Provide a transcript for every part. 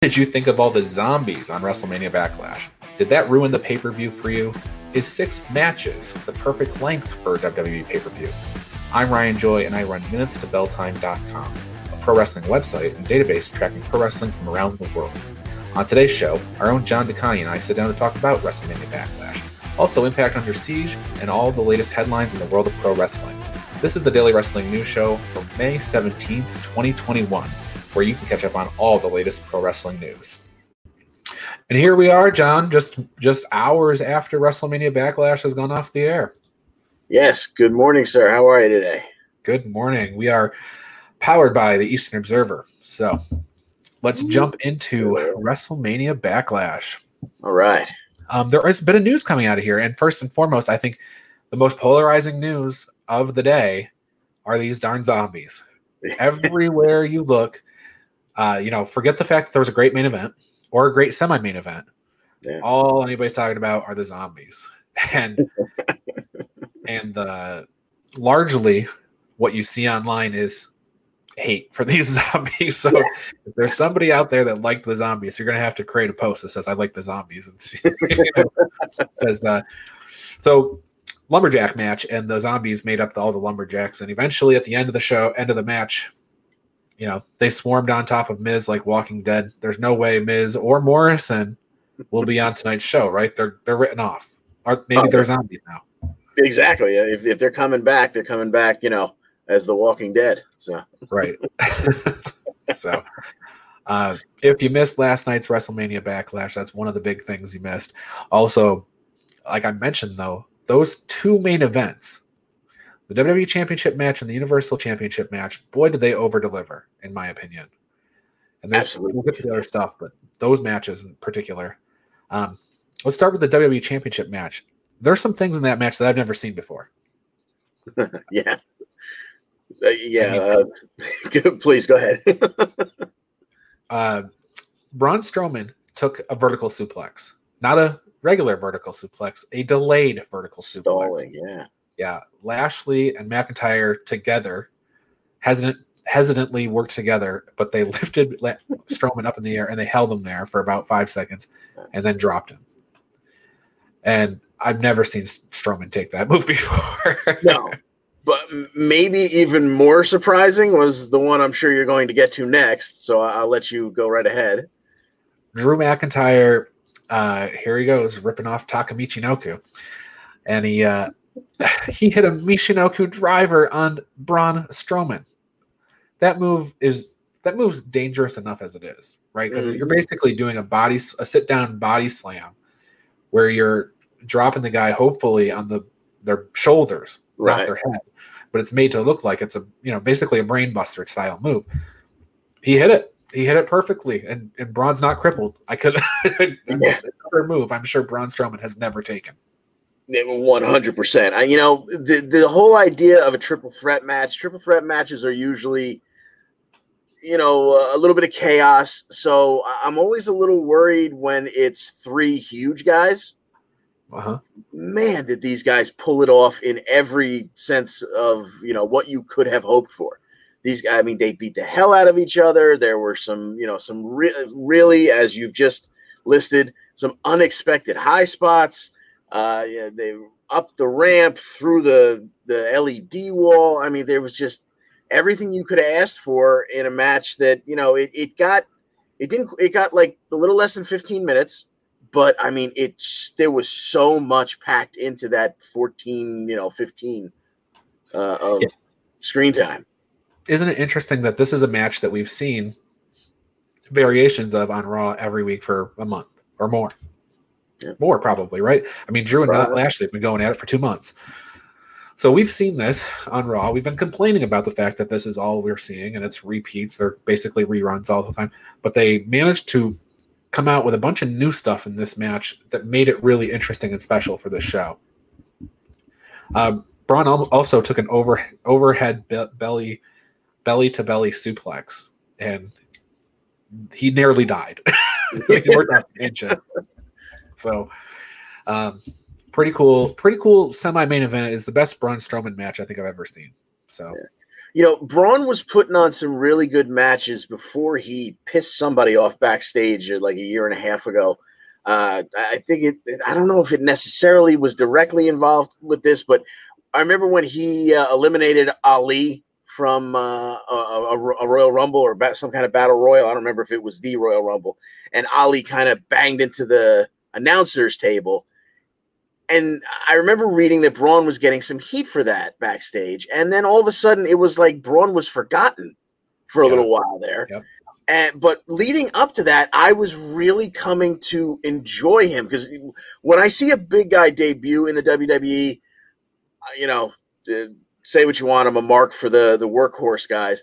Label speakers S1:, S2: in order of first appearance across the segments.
S1: did you think of all the zombies on WrestleMania Backlash? Did that ruin the pay per view for you? Is six matches the perfect length for a WWE pay per view? I'm Ryan Joy, and I run MinutesToBellTime.com, a pro wrestling website and database tracking pro wrestling from around the world. On today's show, our own John DeCani and I sit down to talk about WrestleMania Backlash, also Impact Under Siege, and all the latest headlines in the world of pro wrestling. This is the Daily Wrestling News Show for May 17th, 2021 where you can catch up on all the latest pro wrestling news. And here we are, John, just just hours after WrestleMania Backlash has gone off the air.
S2: Yes. Good morning, sir. How are you today?
S1: Good morning. We are powered by the Eastern Observer. So let's jump into WrestleMania Backlash.
S2: All right.
S1: Um, there has been a news coming out of here, and first and foremost, I think the most polarizing news of the day are these darn zombies. Everywhere you look, uh, you know, forget the fact that there was a great main event or a great semi main event. Yeah. All anybody's talking about are the zombies. And and uh, largely what you see online is hate for these zombies. So yeah. if there's somebody out there that liked the zombies, you're gonna have to create a post that says I like the zombies and see because uh, so lumberjack match and the zombies made up the, all the lumberjacks and eventually at the end of the show end of the match you know, they swarmed on top of Miz like Walking Dead. There's no way Miz or Morrison will be on tonight's show, right? They're they're written off. Or maybe oh, they're zombies now.
S2: Exactly. If, if they're coming back, they're coming back, you know, as the Walking Dead. So
S1: right. so uh, if you missed last night's WrestleMania Backlash, that's one of the big things you missed. Also, like I mentioned though, those two main events the WWE Championship match and the Universal Championship match, boy, did they over deliver, in my opinion. And there's, Absolutely. we'll get to the other stuff, but those matches in particular. Um, let's start with the WWE Championship match. There's some things in that match that I've never seen before.
S2: yeah. Uh, yeah. uh, please go ahead.
S1: uh, Braun Strowman took a vertical suplex, not a regular vertical suplex, a delayed vertical
S2: Stalling,
S1: suplex.
S2: Yeah
S1: yeah, Lashley and McIntyre together, hesitant, hesitantly worked together, but they lifted Strowman up in the air and they held him there for about five seconds, and then dropped him. And I've never seen Strowman take that move before.
S2: no, but maybe even more surprising was the one I'm sure you're going to get to next. So I'll let you go right ahead.
S1: Drew McIntyre, uh, here he goes, ripping off Taka Michinoku. And he uh, he hit a Michinoku driver on Braun Strowman. That move is that move's dangerous enough as it is, right? Because mm-hmm. you're basically doing a body a sit down body slam where you're dropping the guy hopefully on the their shoulders, right. not their head. But it's made to look like it's a you know basically a brainbuster style move. He hit it. He hit it perfectly, and and Braun's not crippled. I could yeah. another move. I'm sure Braun Strowman has never taken.
S2: One hundred percent. I, you know, the the whole idea of a triple threat match. Triple threat matches are usually, you know, a little bit of chaos. So I'm always a little worried when it's three huge guys.
S1: Uh-huh.
S2: Man, did these guys pull it off in every sense of you know what you could have hoped for. These guys, I mean, they beat the hell out of each other. There were some, you know, some re- really, as you've just listed, some unexpected high spots uh, yeah, they up the ramp through the the LED wall. I mean, there was just everything you could have asked for in a match that you know it, it got it didn't it got like a little less than 15 minutes but i mean it there was so much packed into that 14 you know 15 uh, of yeah. screen time
S1: isn't it interesting that this is a match that we've seen variations of on raw every week for a month or more yeah. More probably, right? I mean, Drew and probably. Lashley have been going at it for two months. So we've seen this on Raw. We've been complaining about the fact that this is all we're seeing and it's repeats. They're basically reruns all the time. But they managed to come out with a bunch of new stuff in this match that made it really interesting and special for this show. Uh, Braun also took an over overhead be- belly belly to belly suplex, and he nearly died. inches. So, um, pretty cool. Pretty cool semi main event is the best Braun Strowman match I think I've ever seen. So,
S2: you know, Braun was putting on some really good matches before he pissed somebody off backstage uh, like a year and a half ago. Uh, I think it, I don't know if it necessarily was directly involved with this, but I remember when he uh, eliminated Ali from uh, a, a, Royal Rumble or some kind of battle royal. I don't remember if it was the Royal Rumble, and Ali kind of banged into the announcers table. And I remember reading that Braun was getting some heat for that backstage, and then all of a sudden it was like Braun was forgotten for a little while there. Yep. And but leading up to that, I was really coming to enjoy him because when I see a big guy debut in the WWE, uh, you know, uh, say what you want, I'm a mark for the the workhorse guys.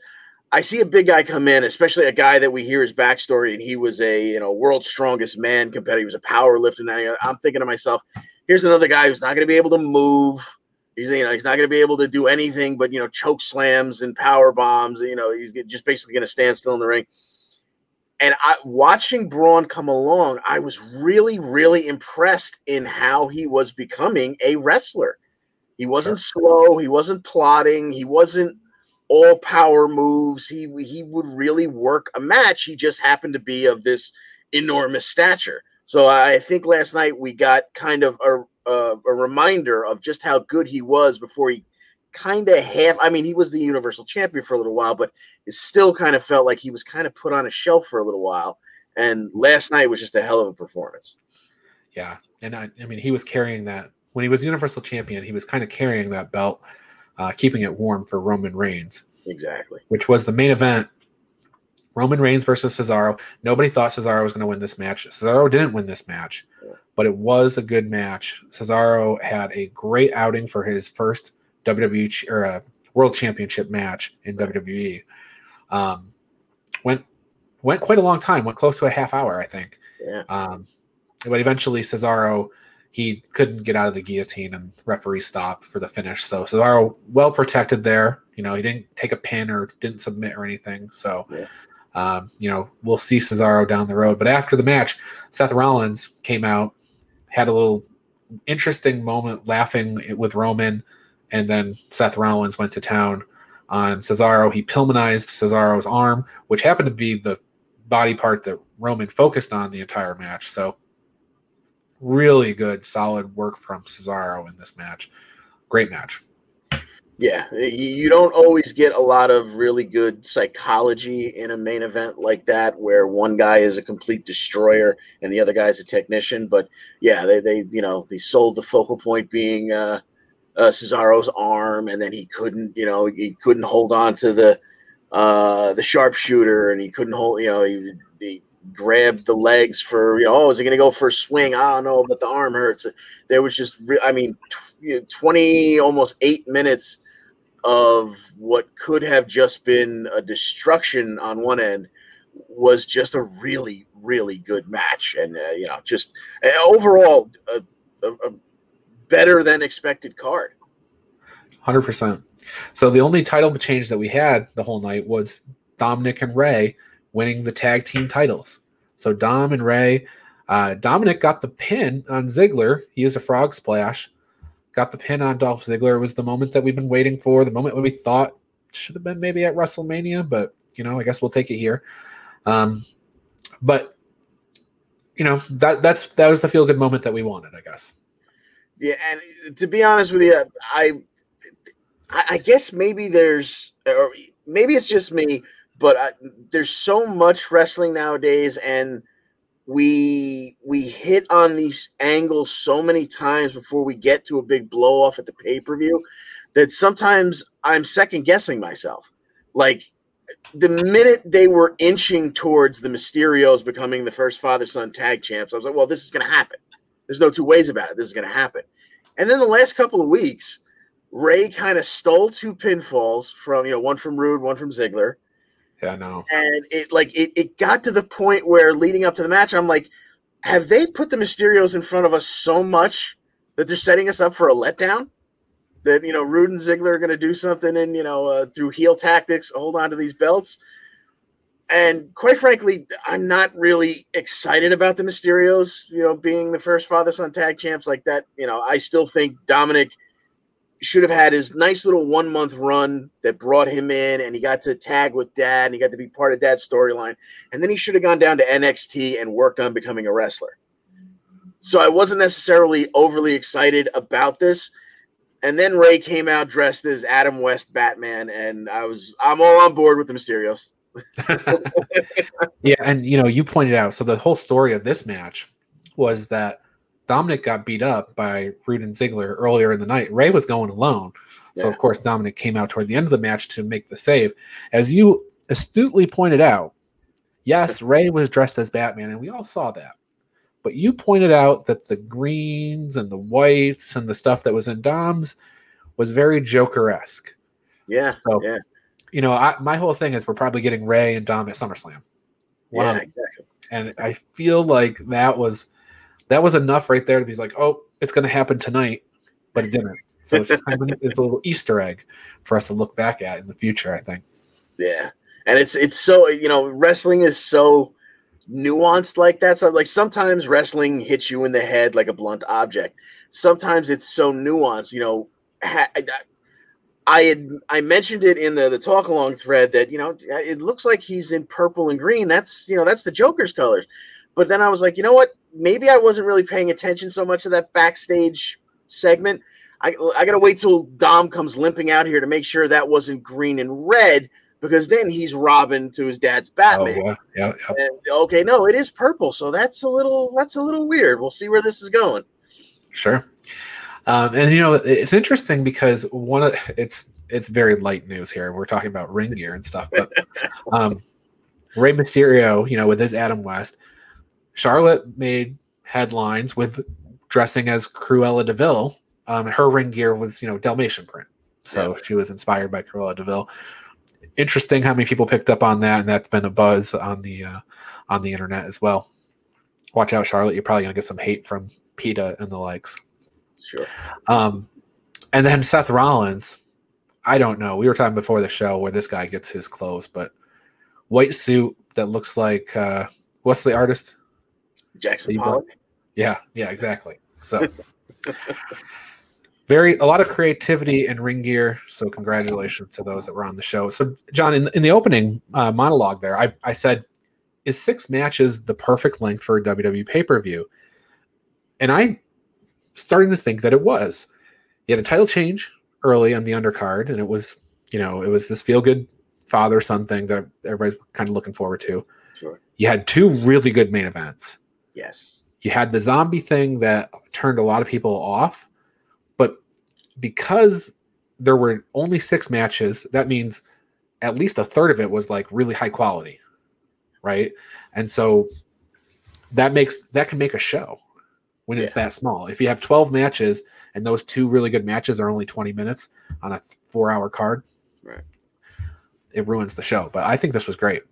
S2: I see a big guy come in, especially a guy that we hear his backstory, and he was a you know world's strongest man competitor. He was a power lifter. And I'm thinking to myself, here's another guy who's not going to be able to move. He's you know he's not going to be able to do anything but you know choke slams and power bombs. You know he's just basically going to stand still in the ring. And I, watching Braun come along, I was really, really impressed in how he was becoming a wrestler. He wasn't slow. He wasn't plotting. He wasn't all power moves. He he would really work a match. He just happened to be of this enormous stature. So I think last night we got kind of a a, a reminder of just how good he was before he kind of half. I mean, he was the Universal Champion for a little while, but it still kind of felt like he was kind of put on a shelf for a little while. And last night was just a hell of a performance.
S1: Yeah, and I, I mean, he was carrying that when he was Universal Champion, he was kind of carrying that belt, uh, keeping it warm for Roman Reigns.
S2: Exactly.
S1: Which was the main event. Roman Reigns versus Cesaro. Nobody thought Cesaro was going to win this match. Cesaro didn't win this match, but it was a good match. Cesaro had a great outing for his first WWE or uh, World Championship match in WWE. Um, went went quite a long time. Went close to a half hour, I think.
S2: Yeah.
S1: Um, but eventually Cesaro he couldn't get out of the guillotine and referee stopped for the finish. So Cesaro well protected there. You know, he didn't take a pin or didn't submit or anything. So, yeah. um, you know, we'll see Cesaro down the road. But after the match, Seth Rollins came out, had a little interesting moment laughing with Roman, and then Seth Rollins went to town on Cesaro. He Pillmanized Cesaro's arm, which happened to be the body part that Roman focused on the entire match. So really good, solid work from Cesaro in this match. Great match.
S2: Yeah, you don't always get a lot of really good psychology in a main event like that, where one guy is a complete destroyer and the other guy is a technician. But yeah, they, they you know they sold the focal point being uh, uh, Cesaro's arm, and then he couldn't you know he couldn't hold on to the uh, the sharpshooter, and he couldn't hold you know he, he grabbed the legs for you know, oh, is he going to go for a swing? I don't know, but the arm hurts. There was just, I mean, twenty almost eight minutes of what could have just been a destruction on one end was just a really, really good match, and uh, you know, just uh, overall a, a, a better than expected card.
S1: Hundred percent. So the only title change that we had the whole night was Dominic and Rey winning the tag team titles. So Dom and Rey, uh, Dominic got the pin on Ziggler. He used a frog splash, got the pin on Dolph Ziggler. It was the moment that we've been waiting for, the moment when we thought should have been maybe at WrestleMania, but you know, I guess we'll take it here. Um, but you know, that that's that was the feel good moment that we wanted, I guess.
S2: Yeah, and to be honest with you, I I guess maybe there's or maybe it's just me but I, there's so much wrestling nowadays and we we hit on these angles so many times before we get to a big blow off at the pay-per-view that sometimes I'm second guessing myself. Like the minute they were inching towards the Mysterios becoming the first father son tag champs, I was like, well, this is going to happen. There's no two ways about it. This is going to happen. And then the last couple of weeks, Rey kind of stole two pinfalls from, you know, one from Roode, one from Ziggler.
S1: Yeah, no.
S2: And it like it, it got to the point where leading up to the match, I'm like, have they put the Mysterios in front of us so much that they're setting us up for a letdown? That you know, Roode and Ziggler are going to do something, and you know, uh, through heel tactics, hold on to these belts. And quite frankly, I'm not really excited about the Mysterios, you know, being the first father son tag champs like that. You know, I still think Dominic should have had his nice little one month run that brought him in and he got to tag with dad and he got to be part of dad's storyline. And then he should have gone down to NXT and worked on becoming a wrestler. So I wasn't necessarily overly excited about this. And then Rey came out dressed as Adam West Batman, and I was I'm all on board with the Mysterios.
S1: yeah, and you know, you pointed out so the whole story of this match was that Dominic got beat up by Roode and Ziggler earlier in the night. Rey was going alone. Yeah. So of course Dominic came out toward the end of the match to make the save. As you astutely pointed out, yes, Rey was dressed as Batman, and we all saw that. But you pointed out that the greens and the whites and the stuff that was in Dom's was very Joker-esque.
S2: Yeah. So, yeah.
S1: You know, I, my whole thing is we're probably getting Rey and Dom at SummerSlam.
S2: Yeah, exactly.
S1: And I feel like that was that was enough right there to be like, oh, it's going to happen tonight, but it didn't. So it's, kind of, it's a little Easter egg for us to look back at in the future. I think.
S2: Yeah, and it's it's so you know wrestling is so nuanced like that. So like sometimes wrestling hits you in the head like a blunt object. Sometimes it's so nuanced. You know, ha- I had I mentioned it in the the talk along thread that you know it looks like he's in purple and green. That's you know that's the Joker's colors. But then I was like, you know what? Maybe I wasn't really paying attention so much to that backstage segment. I I gotta wait till Dom comes limping out here to make sure that wasn't green and red because then he's Robin to his dad's Batman.
S1: Oh, yeah, yeah.
S2: And, okay, no, it is purple, so that's a little that's a little weird. We'll see where this is going.
S1: Sure. Um, and you know, it's interesting because one of it's it's very light news here. We're talking about ring gear and stuff, but um, Rey Mysterio, you know, with his Adam West, Charlotte made headlines with dressing as Cruella de Vil. Um, her ring gear was, you know, Dalmatian print, so yeah. she was inspired by Cruella de Vil. Interesting how many people picked up on that, and that's been a buzz on the uh, on the internet as well. Watch out, Charlotte! You're probably gonna get some hate from PETA and the likes.
S2: Sure.
S1: Um, and then Seth Rollins. I don't know. We were talking before the show where this guy gets his clothes, but white suit that looks like uh, what's the artist?
S2: Jackson Pollock.
S1: Yeah, yeah, exactly. So very a lot of creativity in ring gear. So congratulations to those that were on the show. So John, in, in the opening uh, monologue there, I, I said, is six matches the perfect length for a WWE pay per view? And I starting to think that it was. You had a title change early on the undercard, and it was you know it was this feel good father son thing that everybody's kind of looking forward to.
S2: Sure.
S1: You had two really good main events.
S2: Yes.
S1: You had the zombie thing that turned a lot of people off but because there were only six matches, that means at least a third of it was like really high quality, right? And so that makes that can make a show when it's that small. If you have 12 matches and those two really good matches are only 20 minutes on a four hour card,
S2: right.
S1: it ruins the show. But I think this was great.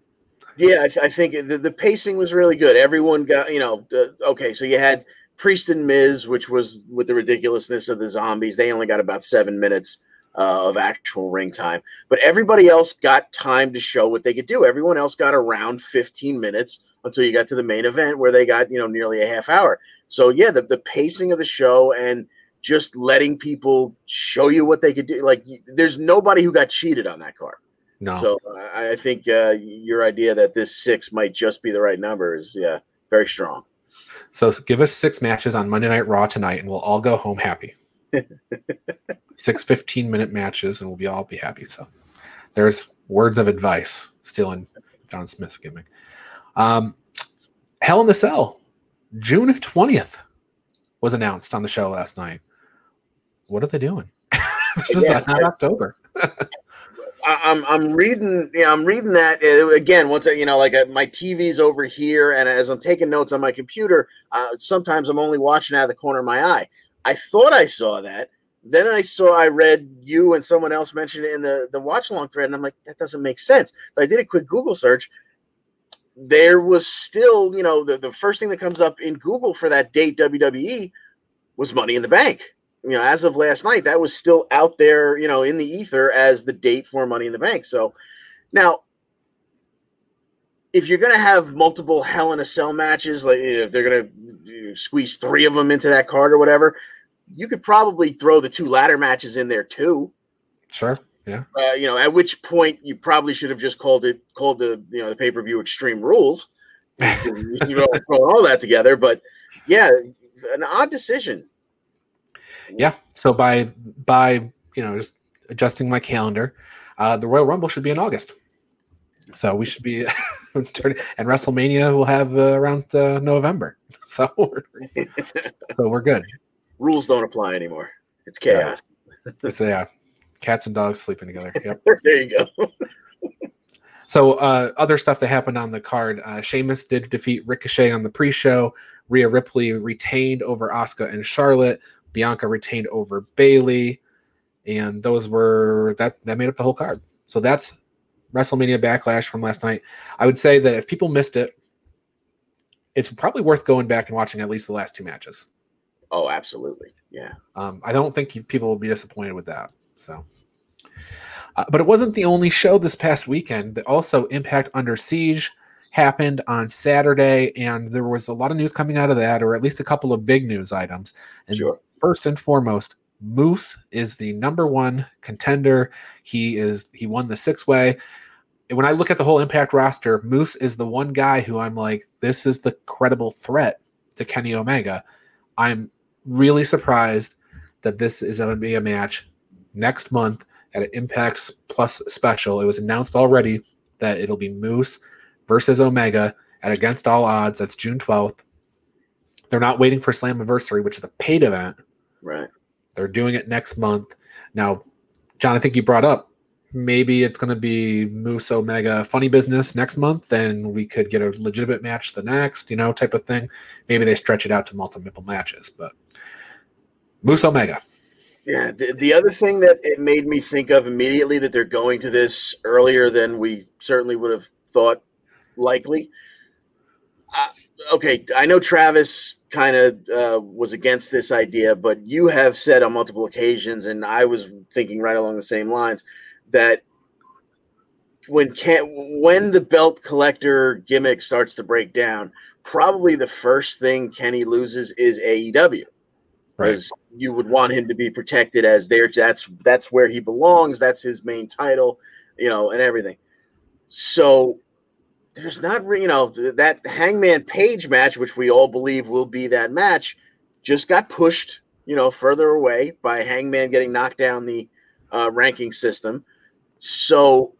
S2: Yeah, I, th- I think the, the pacing was really good. Everyone got, you know, okay, so you had Priest and Miz, which was with the ridiculousness of the zombies, they only got about seven minutes uh, of actual ring time. But everybody else got time to show what they could do. Everyone else got around 15 minutes until you got to the main event where they got, you know, nearly a half hour. So, yeah, the, the pacing of the show and just letting people show you what they could do. Like, there's nobody who got cheated on that card.
S1: No.
S2: So, I, I think uh, your idea that this six might just be the right number is, yeah, very strong.
S1: So give us six matches on Monday Night Raw tonight, and we'll all go home happy. six 15 minute matches, and we'll be all be happy. So there's words of advice, stealing John Smith's gimmick. Um, Hell in the Cell, June 20th was announced on the show last night. What are they doing? this is yeah, not October.
S2: I'm I'm reading yeah I'm reading that uh, again once I, you know like uh, my TV's over here and as I'm taking notes on my computer uh, sometimes I'm only watching out of the corner of my eye. I thought I saw that. Then I saw I read you and someone else mentioned it in the the watch along thread and I'm like that doesn't make sense. But I did a quick Google search. There was still you know the, the first thing that comes up in Google for that date WWE was Money in the Bank you know, as of last night, that was still out there, you know, in the ether as the date for Money in the Bank. So now, if you're going to have multiple Hell in a Cell matches, like if they're going to squeeze three of them into that card or whatever, you could probably throw the two ladder matches in there too.
S1: Sure. Yeah.
S2: Uh, you know, at which point you probably should have just called it called the you know the pay per view Extreme Rules. you know, throw all that together, but yeah, an odd decision.
S1: Yeah. So by by you know just adjusting my calendar, uh, the Royal Rumble should be in August. So we should be and WrestleMania will have uh, around uh, November. So we're, so we're good.
S2: Rules don't apply anymore. It's chaos.
S1: Yeah. It's yeah, cats and dogs sleeping together. Yep.
S2: there you go.
S1: so uh, other stuff that happened on the card: uh, Sheamus did defeat Ricochet on the pre-show. Rhea Ripley retained over Asuka and Charlotte. Bianca retained over Bayley, and those were that that made up the whole card. So that's WrestleMania Backlash from last night. I would say that if people missed it, it's probably worth going back and watching at least the last two matches.
S2: Oh, absolutely. Yeah.
S1: Um, I don't think people will be disappointed with that. So, uh, but it wasn't the only show this past weekend. Also, Impact Under Siege happened on Saturday, and there was a lot of news coming out of that, or at least a couple of big news items. And
S2: sure.
S1: First and foremost, Moose is the number one contender. He is he won the six way when I look at the whole Impact roster, Moose is the one guy who I'm like, this is the credible threat to Kenny Omega. I'm really surprised that this is going to be a match next month at an Impact Plus special. It was announced already that it'll be Moose versus Omega at Against All Odds. That's June 12th. They're not waiting for Slammiversary, which is a paid event.
S2: Right.
S1: They're doing it next month. Now, John, I think you brought up maybe it's going to be Moose Omega funny business next month, then we could get a legitimate match the next, you know, type of thing. Maybe they stretch it out to multiple matches, but Moose Omega.
S2: Yeah, the, the other thing that it made me think of immediately that they're going to this earlier than we certainly would have thought likely. Uh, okay, I know Travis kind of uh, was against this idea, but you have said on multiple occasions, and I was thinking right along the same lines that when can when the belt collector gimmick starts to break down, probably the first thing Kenny loses is AEW. Because right. you would want him to be protected as there. That's that's where he belongs. That's his main title, you know, and everything. So there's not, you know, that Hangman Page match, which we all believe will be that match, just got pushed, you know, further away by Hangman getting knocked down the uh, ranking system. So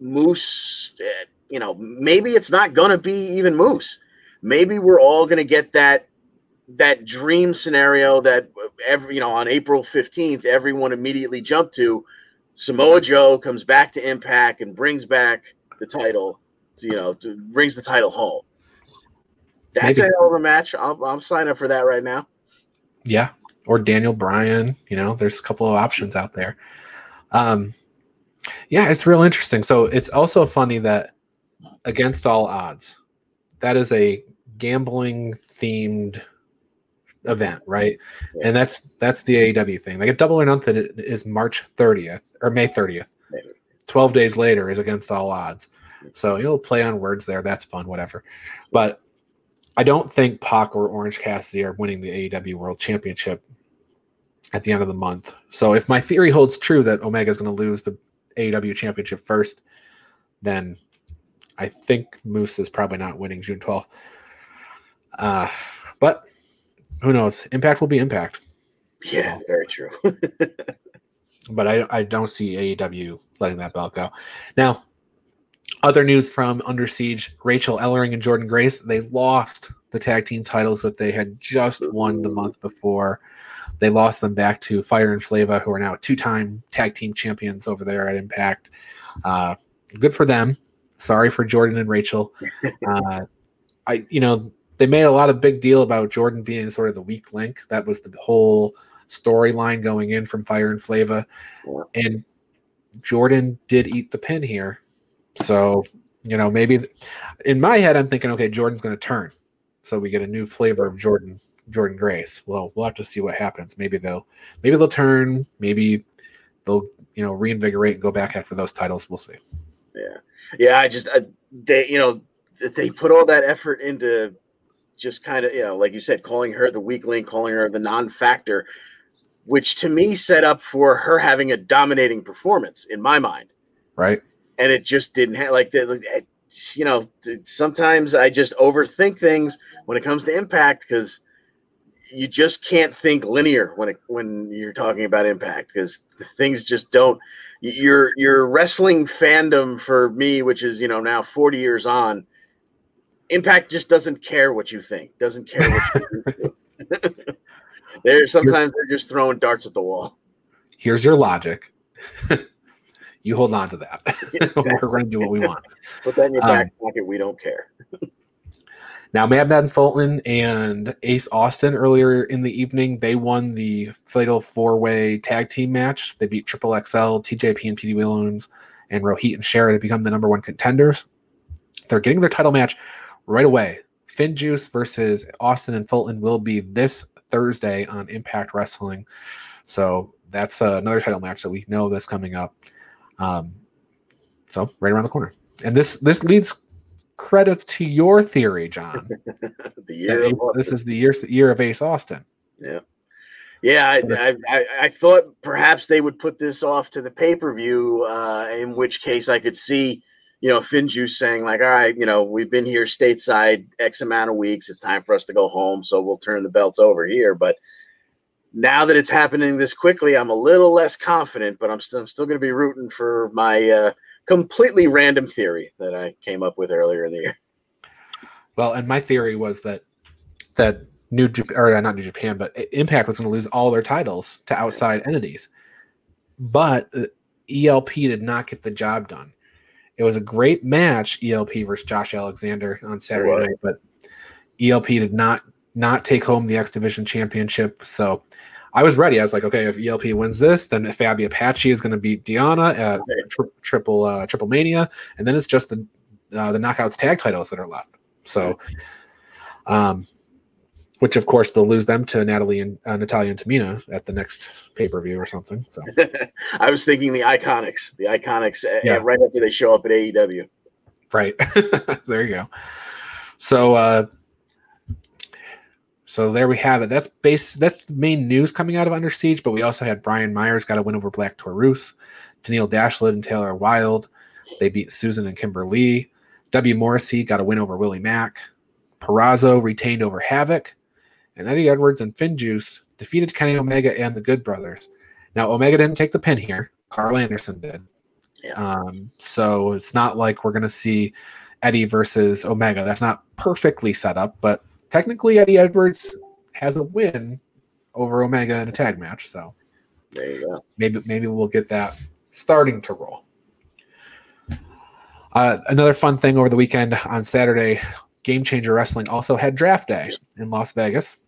S2: Moose, eh, you know, maybe it's not going to be even Moose. Maybe we're all going to get that that dream scenario that every you know on April 15th everyone immediately jumped to Samoa Joe comes back to Impact and brings back the title, to, you know, to, brings the title home. That's Maybe. a hell of a match. I'm, I'm signing up for that right now.
S1: Yeah, or Daniel Bryan. You know, there's a couple of options out there. Um, yeah, it's real interesting. So it's also funny that against all odds, that is a gambling themed event, right? Yeah. And that's that's the AEW thing. Like a double or nothing is March 30th or May 30th. 12 days later is against all odds. So you'll play on words there. That's fun, whatever. But I don't think Pac or Orange Cassidy are winning the AEW World Championship at the end of the month. So if my theory holds true that Omega is going to lose the AEW championship first, then I think Moose is probably not winning June 12th. Uh, but who knows? Impact will be Impact.
S2: Yeah, so. very true.
S1: but I, I don't see AEW letting that belt go. Now, other news from Under Siege Rachel Ellering and Jordynne Grace, they lost the tag team titles that they had just won the month before. They lost them back to Fire and Flava, who are now two-time tag team champions over there at Impact. Uh, good for them. Sorry for Jordynne and Rachel. Uh, I, you know, they made a lot of big deal about Jordynne being sort of the weak link. That was the whole storyline going in from Fire and Flava, and Jordynne did eat the pin here. So, you know, maybe in my head, I'm thinking, okay, Jordynne's going to turn. So we get a new flavor of Jordynne, Jordynne Grace. Well, we'll have to see what happens. Maybe they'll maybe they'll turn. Maybe they'll you know reinvigorate and go back after those titles. We'll see.
S2: Yeah, yeah. I just I, they you know they put all that effort into just kind of, you know, like you said, calling her the weak link, calling her the non-factor, which to me set up for her having a dominating performance in my mind.
S1: Right.
S2: And it just didn't have like the, eh, you know, sometimes I just overthink things when it comes to impact because you just can't think linear when it, when you're talking about impact because things just don't your your wrestling fandom for me which is you know now 40 years on impact just doesn't care what you think doesn't care what you think they're sometimes they're just throwing darts at the wall.
S1: Here's your logic. You hold on to that. We're going to do what we want.
S2: Put that in your back um, pocket. We don't care.
S1: Now, Madman Fulton and Ace Austin earlier in the evening, they won the Fatal Four Way Tag Team match. They beat Triple XL, TJP, and Petey Williams, and Rohit and Shera to become the number one contenders. They're getting their title match right away. FinJuice versus Austin and Fulton will be this Thursday on Impact Wrestling. So that's uh, another title match that we know that's coming up. Um, so right around the corner. And this this leads credits to your theory, John.
S2: the year
S1: Ace, this is the year year of Ace Austin.
S2: Yeah. Yeah, I, I, I, thought perhaps they would put this off to the pay per view, uh, in which case I could see, you know, FinJuice saying like, "All right, you know, we've been here stateside X amount of weeks. It's time for us to go home, so we'll turn the belts over here." But now that it's happening this quickly, I'm a little less confident, but I'm still, I'm still going to be rooting for my uh, completely random theory that I came up with earlier in the year.
S1: Well, and my theory was that that New Japan, or uh, not New Japan, but Impact was going to lose all their titles to outside entities. But uh, ELP did not get the job done. It was a great match, ELP versus Josh Alexander on Saturday night, but ELP did not not take home the X Division Championship. So I was ready. I was like, okay, if ELP wins this, then Faby Apache is going to beat Deonna at tri- triple uh, triple mania, and then it's just the uh, the knockouts tag titles that are left. So, um, which of course they'll lose them to Natalie and uh, Natalya and Tamina at the next pay per view or something. So,
S2: I was thinking the Iconics, the Iconics, uh, yeah. right after they show up at AEW.
S1: Right there, you go. So, uh, so there we have it. That's base. That's the main news coming out of Under Siege. But we also had Brian Myers got a win over Black Taurus, Tennille Dashwood and Taylor Wilde. They beat Su Yung and Kimber Lee. W. Morrissey got a win over Willie Mack. Purrazzo retained over Havok, and Eddie Edwards and FinJuice defeated Kenny Omega and the Good Brothers. Now Omega didn't take the pin here. Karl Anderson did. Yeah. Um, so it's not like we're gonna see Eddie versus Omega. That's not perfectly set up, but technically Eddie Edwards has a win over Omega in a tag match. So
S2: there you go.
S1: Maybe maybe we'll get that starting to roll. Uh, another fun thing over the weekend on Saturday, Game Changer Wrestling also had draft day in Las Vegas.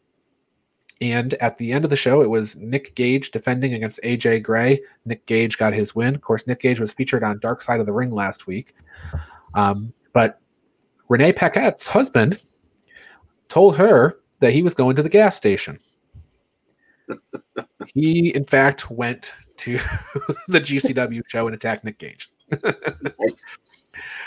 S1: And at the end of the show, it was Nick Gage defending against AJ Gray. Nick Gage got his win. Of course, Nick Gage was featured on Dark Side of the Ring last week. Um, but Renee Paquette's husband told her that he was going to the gas station. he, in fact, went to the GCW show and attacked Nick Gage.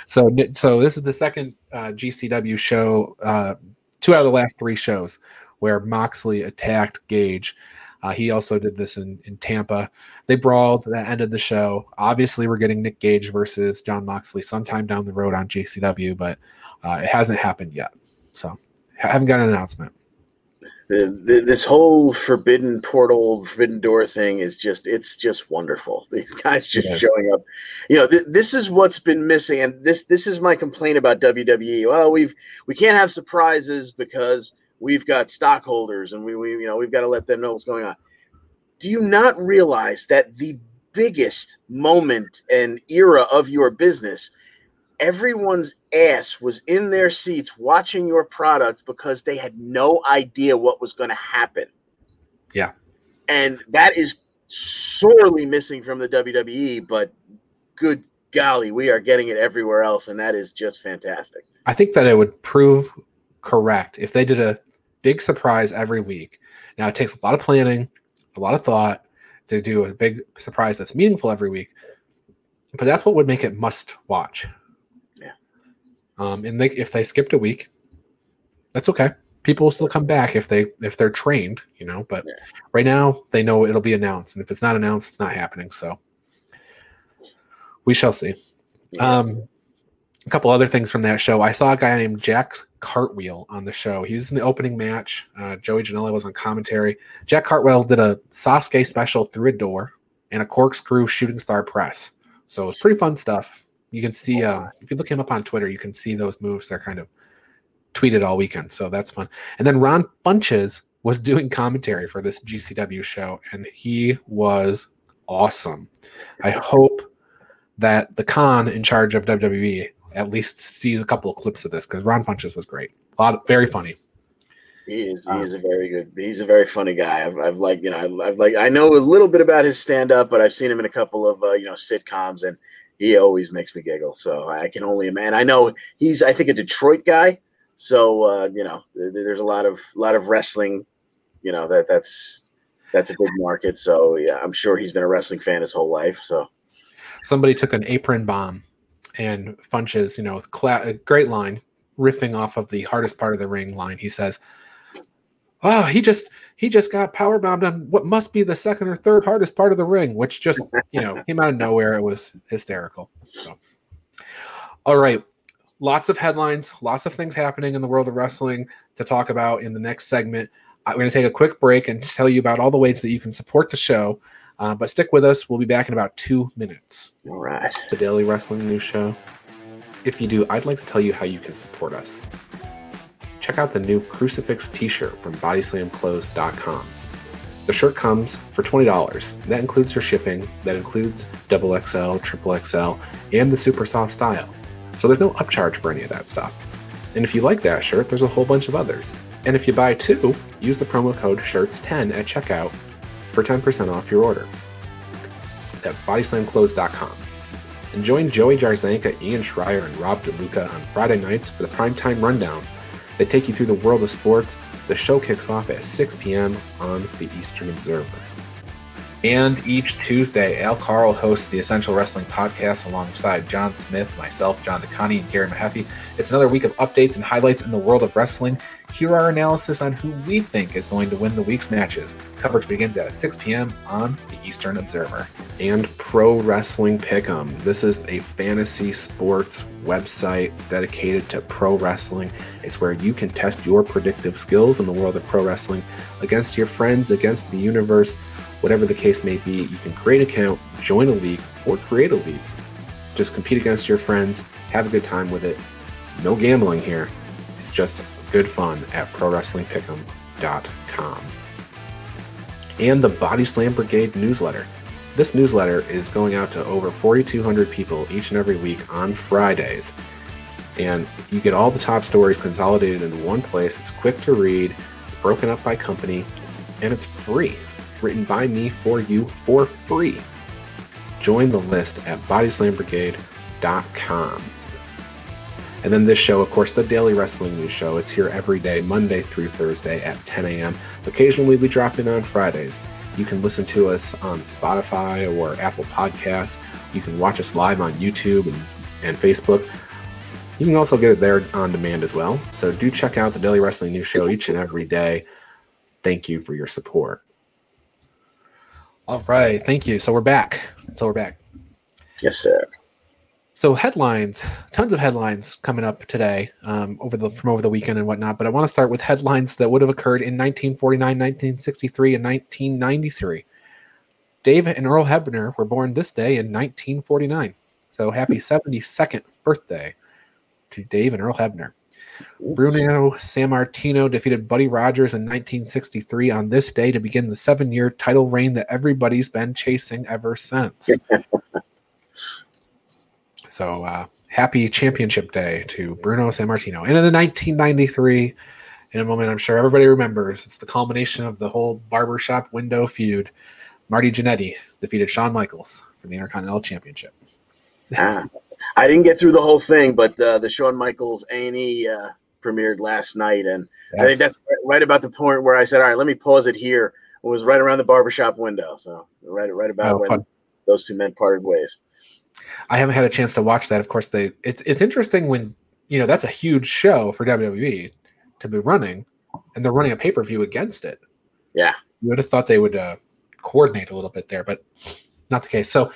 S1: so, so this is the second uh, GCW show, uh, two out of the last three shows where Moxley attacked Gage. Uh, he also did this in, in Tampa. They brawled. That ended the show. Obviously, we're getting Nick Gage versus Jon Moxley sometime down the road on GCW, but uh, it hasn't happened yet. So I haven't got an announcement.
S2: The, the, this whole forbidden portal, forbidden door thing is just it's just wonderful. These guys just yeah. showing up. You know, th- this is what's been missing, and this this is my complaint about WWE. Well, we've we can't have surprises because we've got stockholders, and we, we you know we've got to let them know what's going on. Do you not realize that the biggest moment and era of your business everyone's ass was in their seats watching your product because they had no idea what was going to happen.
S1: Yeah.
S2: And that is sorely missing from the WWE, but good golly, we are getting it everywhere else, and that is just fantastic.
S1: I think that it would prove correct if they did a big surprise every week. Now, it takes a lot of planning, a lot of thought to do a big surprise that's meaningful every week, but that's what would make it must watch. Yeah. Um, and they, if they skipped a week, that's okay. people will still come back if they if they're trained, you know. But yeah. right now they know it'll be announced, and if it's not announced, it's not happening. So we shall see. Yeah. Um, a couple other things from that show. I saw a guy named Jack Cartwheel on the show. He was in the opening match. Uh, Joey Janela was on commentary. Jack Cartwheel did a Sasuke special through a door and a corkscrew shooting star press. So it's pretty fun stuff. You can see uh, if you look him up on Twitter, you can see those moves. They're kind of tweeted all weekend, so that's fun. And then Ron Funches was doing commentary for this GCW show, and he was awesome. I hope that the con in charge of WWE at least sees a couple of clips of this because Ron Funches was great. A lot, very funny.
S2: He is. He um, is a very good. He's a very funny guy. I've, I've like you know I've like I know a little bit about his stand up, but I've seen him in a couple of uh, you know sitcoms, and he always makes me giggle. So I can only imagine. I know he's I think a Detroit guy, so uh, you know there's a lot of lot of wrestling. You know that that's that's a big market. So yeah, I'm sure he's been a wrestling fan his whole life. So
S1: somebody took an apron bomb and Funches, you know, cla- great line, riffing off of the hardest part of the ring line. He says, "Oh, he just he just got power bombed on what must be the second or third hardest part of the ring," which just you know came out of nowhere. It was hysterical. So, all right, lots of headlines, lots of things happening in the world of wrestling to talk about in the next segment. I'm going to take a quick break and tell you about all the ways that you can support the show. Uh, but stick with us. We'll be back in about two minutes.
S2: All right.
S1: The Daily Wrestling News Show. If you do, I'd like to tell you how you can support us. Check out the new Crucifix t shirt from BodyslamClothes.com. The shirt comes for $20. That includes your shipping, that includes double XL, triple XL, and the super soft style. So there's no upcharge for any of that stuff. And if you like that shirt, there's a whole bunch of others. And if you buy two, use the promo code SHIRTS10 at checkout for 10% off your order. That's bodyslamclothes.com. And join Joey Jarzanka, Ian Schreier, and Rob DeLuca on Friday nights for the primetime rundown. They take you through the world of sports. The show kicks off at 6 p.m. on the Eastern Observer. And each Tuesday, Al Carl hosts the Essential Wrestling Podcast alongside John Smith, myself, John DeConnie, and Gary Mahaffey. It's another week of updates and highlights in the world of wrestling. Here are our analysis on who we think is going to win the week's matches. Coverage begins at 6 p.m. on the Eastern Observer. And Pro Wrestling Pick'em. This is a fantasy sports website dedicated to pro wrestling. It's where you can test your predictive skills in the world of pro wrestling against your friends, against the universe whatever the case may be, you can create an account, join a league, or create a league. Just compete against your friends, have a good time with it. No gambling here. It's just good fun at ProWrestlingPick'em.com. And the Body Slam Brigade newsletter. This newsletter is going out to over 4,200 people each and every week on Fridays. And you get all the top stories consolidated in one place. It's quick to read, it's broken up by company, and it's free written by me for you for free. Join the list at bodyslambrigade.com. And then this show, of course, the Daily Wrestling News Show. It's here every day, Monday through Thursday at 10 a.m. Occasionally, we drop in on Fridays. You can listen to us on Spotify or Apple Podcasts. You can watch us live on YouTube and, and Facebook. You can also get it there on demand as well. So do check out the Daily Wrestling News Show each and every day. Thank you for your support. All right, thank you. So we're back. So we're back.
S2: Yes, sir.
S1: So headlines, tons of headlines coming up today, um, over the from over the weekend and whatnot. But I want to start with headlines that would have occurred in 1949, 1963, and 1993. Dave and Earl Hebner were born this day in 1949. So happy 72nd birthday to Dave and Earl Hebner. Bruno Sammartino defeated Buddy Rogers in 1963 on this day to begin the seven year title reign that everybody's been chasing ever since. so, uh, happy championship day to Bruno Sammartino. And in the 1993, in a moment I'm sure everybody remembers, it's the culmination of the whole barbershop window feud. Marty Jannetty defeated Shawn Michaels for the Intercontinental Championship.
S2: Ah, I didn't get through the whole thing, but uh, the Shawn Michaels A and E uh, premiered last night, and yes. I think that's right about the point where I said, "All right, let me pause it here." It was right around the barbershop window, so right, right about oh, when fun. those two men parted ways.
S1: I haven't had a chance to watch that. Of course, they it's it's interesting when you know that's a huge show for WWE to be running and they're running a pay per view against it.
S2: Yeah,
S1: you would have thought they would uh, coordinate a little bit there, but not the case. So,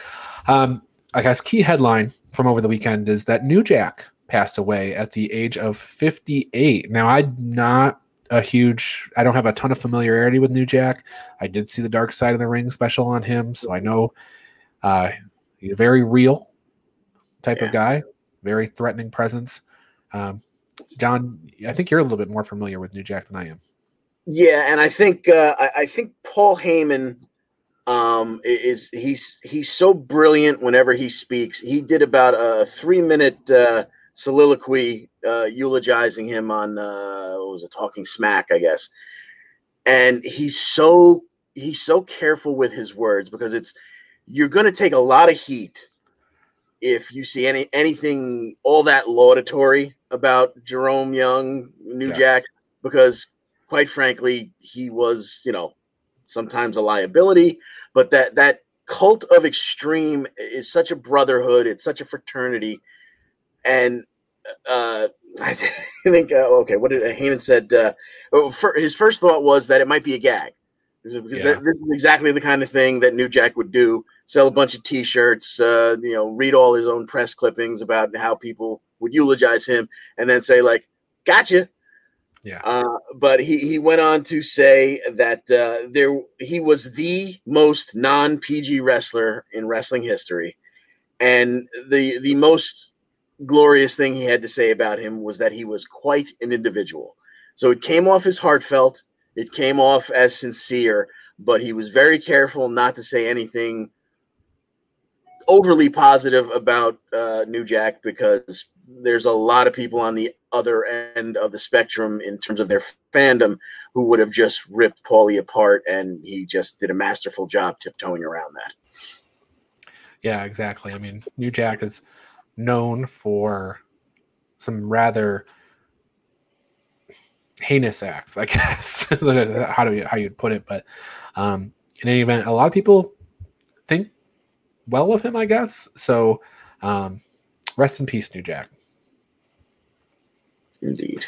S1: um, I guess key headline from over the weekend is that New Jack passed away at the age of 58. Now, I'm not a huge, I don't have a ton of familiarity with New Jack. I did see the Dark Side of the Ring special on him, so I know uh, he's a very real type yeah. of guy, very threatening presence. Um, John, I think you're a little bit more familiar with New Jack than I am.
S2: Yeah, and I think uh, I, I think Paul Heyman um, is he's he's so brilliant whenever he speaks. He did about a three minute uh, soliloquy uh, eulogizing him on uh, what was it, Talking Smack, I guess. And he's so he's so careful with his words because it's you're going to take a lot of heat if you see any anything all that laudatory about Jerome Young, New yes. Jack, because quite frankly, he was you know sometimes a liability, but that that cult of extreme is such a brotherhood. It's such a fraternity and uh, I think uh, okay. What did uh, Heyman said? Uh, oh, for, his first thought was that it might be a gag because yeah. that, this is exactly the kind of thing that New Jack would do: sell a bunch of T-shirts, uh, you know, read all his own press clippings about how people would eulogize him, and then say like, "Gotcha."
S1: Yeah.
S2: Uh, but he he went on to say that uh, there he was the most non PG wrestler in wrestling history, and the the most glorious thing he had to say about him was that he was quite an individual. So it came off as heartfelt, it came off as sincere, but he was very careful not to say anything overly positive about uh, New Jack because there's a lot of people on the other end of the spectrum in terms of their fandom who would have just ripped Paulie apart, and he just did a masterful job tiptoeing around that.
S1: Yeah, exactly. I mean, New Jack is known for some rather heinous acts, I guess. how do you how you'd put it? But um, in any event, a lot of people think well of him, I guess. So um, rest in peace, New Jack.
S2: Indeed.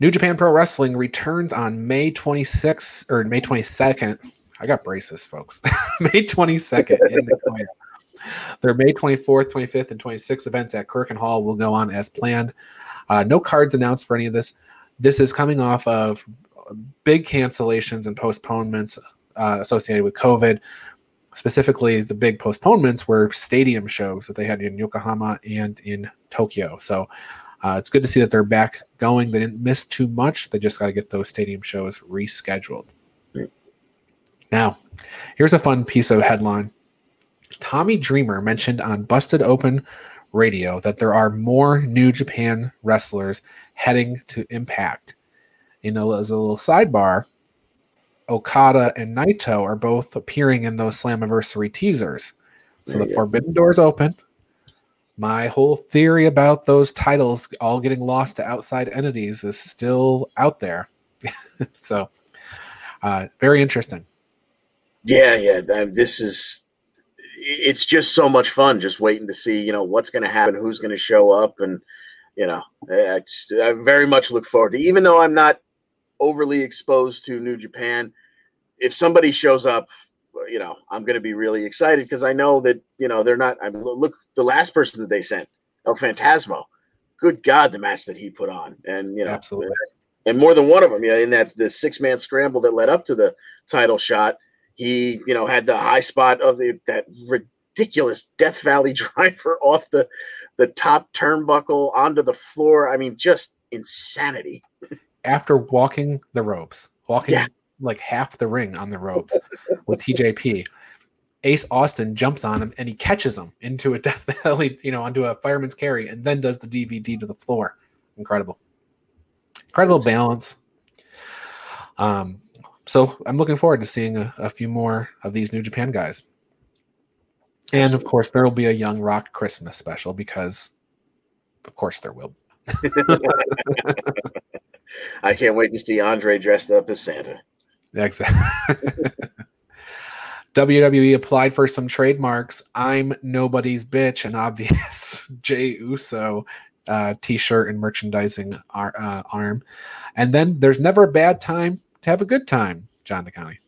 S1: New Japan Pro Wrestling returns on May 26th or May 22nd. I got braces, folks. May 22nd in Nagoya. Their May 24th, 25th, and 26th events at Korakuen Hall will go on as planned. Uh, no cards announced for any of this. This is coming off of big cancellations and postponements uh, associated with COVID. Specifically, the big postponements were stadium shows that they had in Yokohama and in Tokyo. So uh, it's good to see that they're back going. They didn't miss too much. They just got to get those stadium shows rescheduled. Now, here's a fun piece of headline Tommy Dreamer mentioned on Busted Open Radio that there are more New Japan wrestlers heading to Impact. You know, as a little sidebar, Okada and Naito are both appearing in those Slammiversary teasers. So the Forbidden Doors open. My whole theory about those titles all getting lost to outside entities is still out there. so, uh, very interesting.
S2: Yeah, yeah. This is it's just so much fun just waiting to see you know what's going to happen who's going to show up and you know I, I, very much look forward to even though i'm not overly exposed to new japan if somebody shows up you know i'm going to be really excited because i know that you know they're not i mean look the last person that they sent el phantasmo good god the match that he put on and you know
S1: absolutely
S2: and more than one of them you know in that the six man scramble that led up to the title shot he, you know, had the high spot of the that ridiculous Death Valley driver off the the top turnbuckle onto the floor. I mean, just insanity.
S1: After walking the ropes, walking yeah. Like half the ring on the ropes with TJP, Ace Austin jumps on him and he catches him into a Death Valley, you know, onto a fireman's carry, and then does the DVD to the floor. Incredible, incredible balance. Um, so I'm looking forward to seeing a, a, few more of these New Japan guys. And of course, there will be a Young Rock Christmas special because, of course, there will.
S2: I can't wait to see Andre dressed up as Santa.
S1: Exactly. WWE applied for some trademarks. I'm nobody's bitch an obvious. Jey Uso uh, t-shirt and merchandising ar- uh, arm. And then there's never a bad time to have a good time, John DeConnie.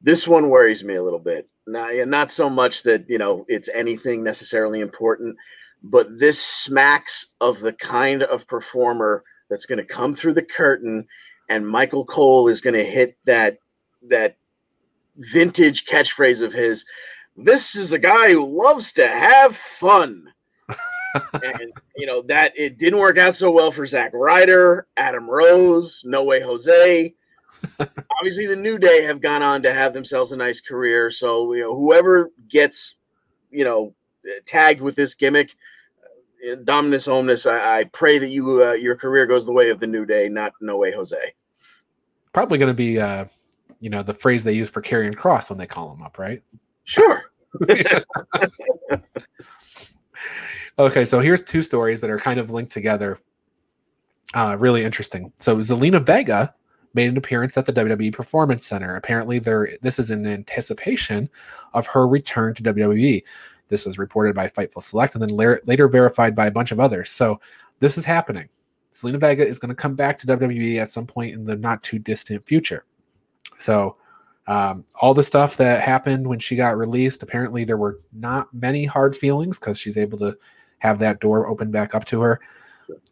S2: This one worries me a little bit. Not, not so much that you know it's anything necessarily important, but this smacks of the kind of performer that's going to come through the curtain, and Michael Cole is going to hit that that vintage catchphrase of his. This is a guy who loves to have fun. and you know that it didn't work out so well for Zack Ryder, Adam Rose, No Way Jose. Obviously, the New Day have gone on to have themselves a nice career. So you know, whoever gets you know tagged with this gimmick, uh, Dominus Omnis, I, I pray that you uh, your career goes the way of the New Day, not No Way Jose.
S1: Probably going to be, uh, you know, the phrase they use for Karrion Kross when they call him up, right?
S2: Sure.
S1: okay, so here's two stories that are kind of linked together. Uh, really interesting. So Zelina Vega made an appearance at the WWE Performance Center. Apparently, there this is in anticipation of her return to WWE. This was reported by Fightful Select and then later, later verified by a bunch of others. So this is happening. Zelina Vega is going to come back to WWE at some point in the not too distant future. So um, all the stuff that happened when she got released, apparently there were not many hard feelings because she's able to have that door open back up to her.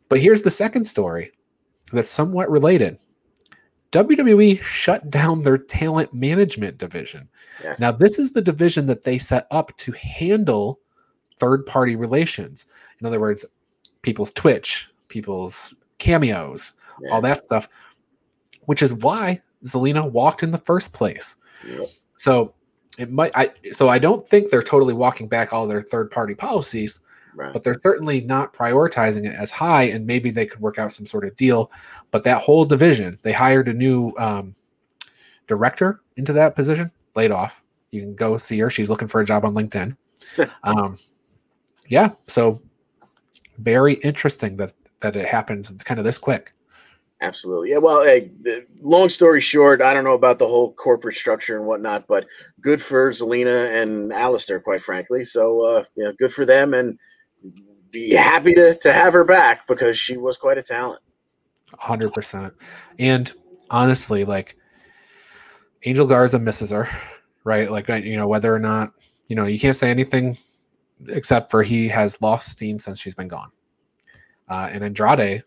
S1: But here's the second story that's somewhat related. WWE shut down their talent management division. Yes. Now, this is the division that they set up to handle third party relations. In other words, people's Twitch, people's cameos, yeah. all that stuff, which is why Zelina walked in the first place. Yep. So it might I so I don't think they're totally walking back all their third party policies, right. but they're certainly not prioritizing it as high and maybe they could work out some sort of deal. But that whole division, they hired a new um, director into that position, laid off. You can go see her. She's looking for a job on LinkedIn. um, yeah, so very interesting that that it happened kind of this quick.
S2: Absolutely. Yeah. Well, hey, long story short, I don't know about the whole corporate structure and whatnot, but good for Zelina and Aleister, quite frankly. So, uh, yeah, good for them, and be happy to to have her back because she was quite a talent.
S1: Hundred percent. And honestly, like Angel Garza misses her, right? Like you know whether or not you know you can't say anything except for he has lost steam since she's been gone. Uh, and Andrade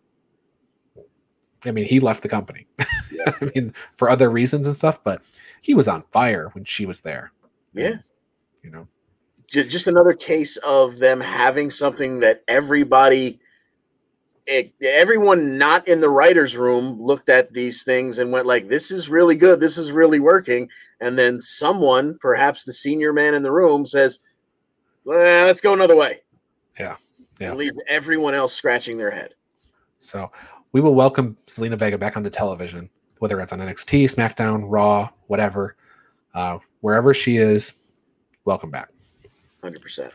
S1: I mean, he left the company. Yeah. I mean, for other reasons and stuff, but he was on fire when she was there.
S2: Yeah.
S1: you know,
S2: just another case of them having something that everybody, it, everyone not in the writer's room looked at these things and went like, this is really good. This is really working. And then someone, perhaps the senior man in the room says, well, let's go another way.
S1: Yeah. Yeah.
S2: Leave everyone else scratching their head.
S1: So we will welcome Zelina Vega back onto television, whether it's on NXT, SmackDown, Raw, whatever, uh, wherever she is. Welcome back.
S2: Hundred percent.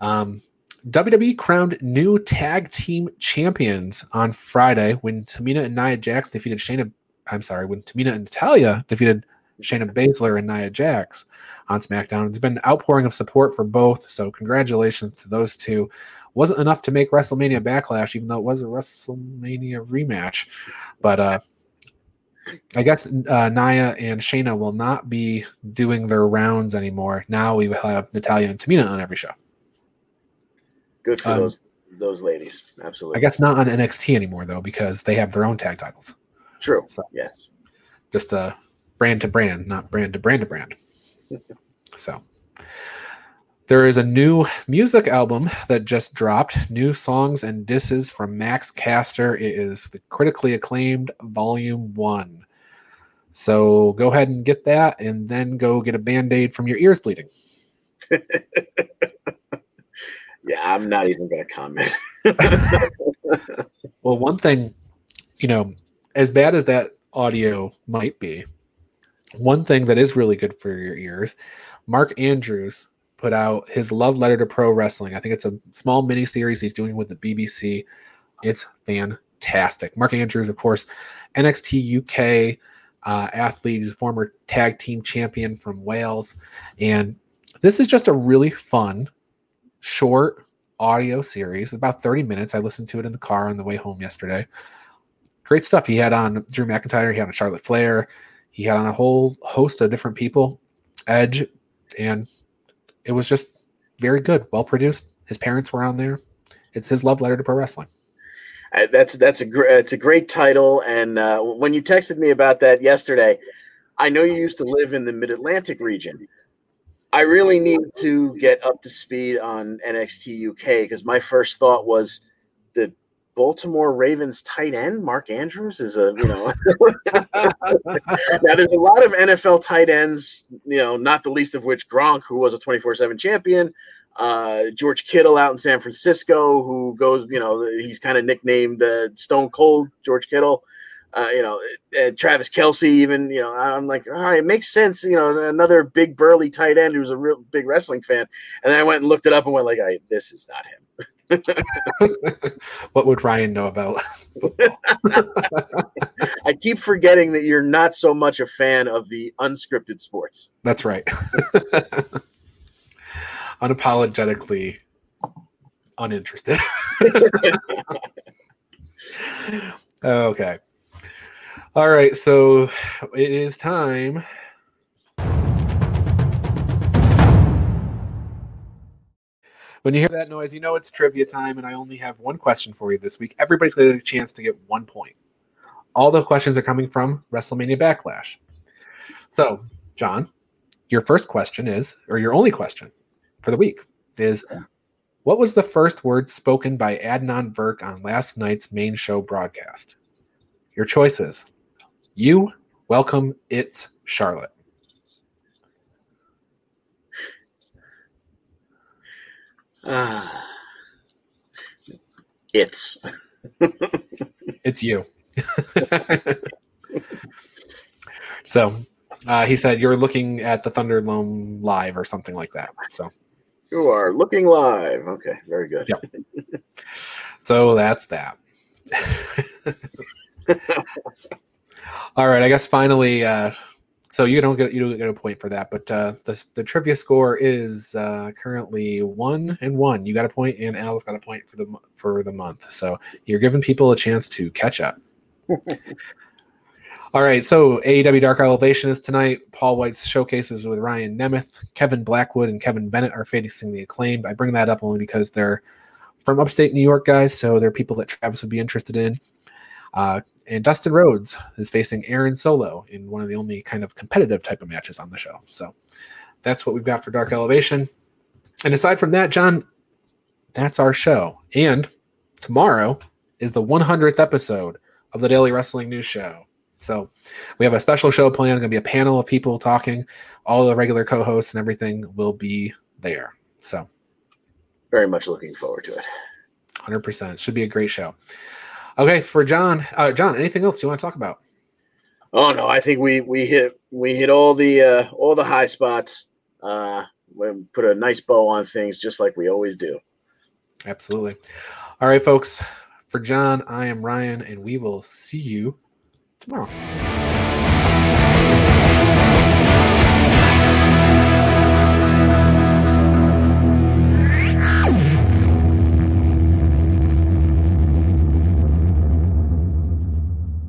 S1: Um, WWE crowned new tag team champions on Friday when Tamina and Nia Jax defeated Shayna. I'm sorry, when Tamina and Natalya defeated Shayna Baszler and Nia Jax on SmackDown. There's been an outpouring of support for both, so congratulations to those two wasn't enough to make WrestleMania Backlash, even though it was a WrestleMania rematch. But uh, I guess uh, Nia and Shayna will not be doing their rounds anymore. Now we will have Natalya and Tamina on every show.
S2: Good for um, those those ladies. Absolutely.
S1: I guess not on NXT anymore though, because they have their own tag titles.
S2: True. So, yes.
S1: Just a uh, brand to brand, not brand to brand to brand. so there is a new music album that just dropped, new songs and disses from Max Caster. It is the critically acclaimed Volume 1. So go ahead and get that and then go get a band aid from your ears bleeding.
S2: yeah, I'm not even going to comment.
S1: well, one thing, you know, as bad as that audio might be, one thing that is really good for your ears, Mark Andrews put out his love letter to pro wrestling. I think it's a small mini series he's doing with the BBC. It's fantastic. Mark Andrews, of course, NXT UK uh, athlete, he's former tag team champion from Wales. And this is just a really fun, short audio series, about 30 minutes. I listened to it in the car on the way home yesterday. Great stuff. He had on Drew McIntyre, he had on Charlotte Flair, he had on a whole host of different people, Edge, and it was just very good, well produced. His parents were on there. It's his love letter to pro wrestling.
S2: Uh, that's that's a great it's a great title. And uh, when you texted me about that yesterday, I know you used to live in the Mid Atlantic region. I really need to get up to speed on NXT UK because my first thought was the Baltimore Ravens tight end Mark Andrews is a you know now there's a lot of NFL tight ends you know not the least of which Gronk who was a 24/7 champion uh, George Kittle out in San Francisco who goes you know he's kind of nicknamed uh, Stone Cold George Kittle uh, you know, Travis Kelce, even, you know, I'm like, all right, it makes sense. You know, another big burly tight end who's a real big wrestling fan. And then I went and looked it up and went like, I, this is not
S1: him. what would Ryan know about
S2: I keep forgetting that you're not so much a fan of the unscripted sports.
S1: That's right. Unapologetically uninterested. okay. All right, so it is time. When you hear that noise, you know it's trivia time, and I only have one question for you this week. Everybody's going to get a chance to get one point. All the questions are coming from WrestleMania Backlash. So, John, your first question is, or your only question for the week is, what was the first word spoken by Adnan Verk on last night's main show broadcast? Your choices you welcome it's Charlotte.
S2: Uh, it's
S1: it's you. so uh, he said you're looking at the Thunderdome live or something like that. So
S2: you are looking live. Okay, very good.
S1: Yep. so that's that. All right, I guess finally, uh, so you don't get you don't get a point for that, but uh, the the trivia score is uh, currently one and one. You got a point, and Al's got a point for the for the month. So you're giving people a chance to catch up. All right, so AEW Dark Elevation is tonight. Paul Wight's showcases with Ryan Nemeth, Kevin Blackwood, and Kevin Bennett are facing the acclaimed. I bring that up only because they're from upstate New York guys, so they're people that Travis would be interested in. Uh, and Dustin Rhodes is facing Aaron Solo in one of the only kind of competitive type of matches on the show. So that's what we've got for Dark Elevation. And aside from that, John, that's our show. And tomorrow is the 100th episode of the Daily Wrestling News Show. So we have a special show planned. Going to be a panel of people talking. All the regular co-hosts and everything will be there. So
S2: very much looking forward to it.
S1: 100%. Should be a great show. Okay, for John, uh, John, anything else you want to talk about?
S2: Oh no, I think we we hit we hit all the uh, all the high spots. Uh, we put a nice bow on things, just like we always do.
S1: Absolutely. All right, folks. For John, I am Ryan, and we will see you tomorrow.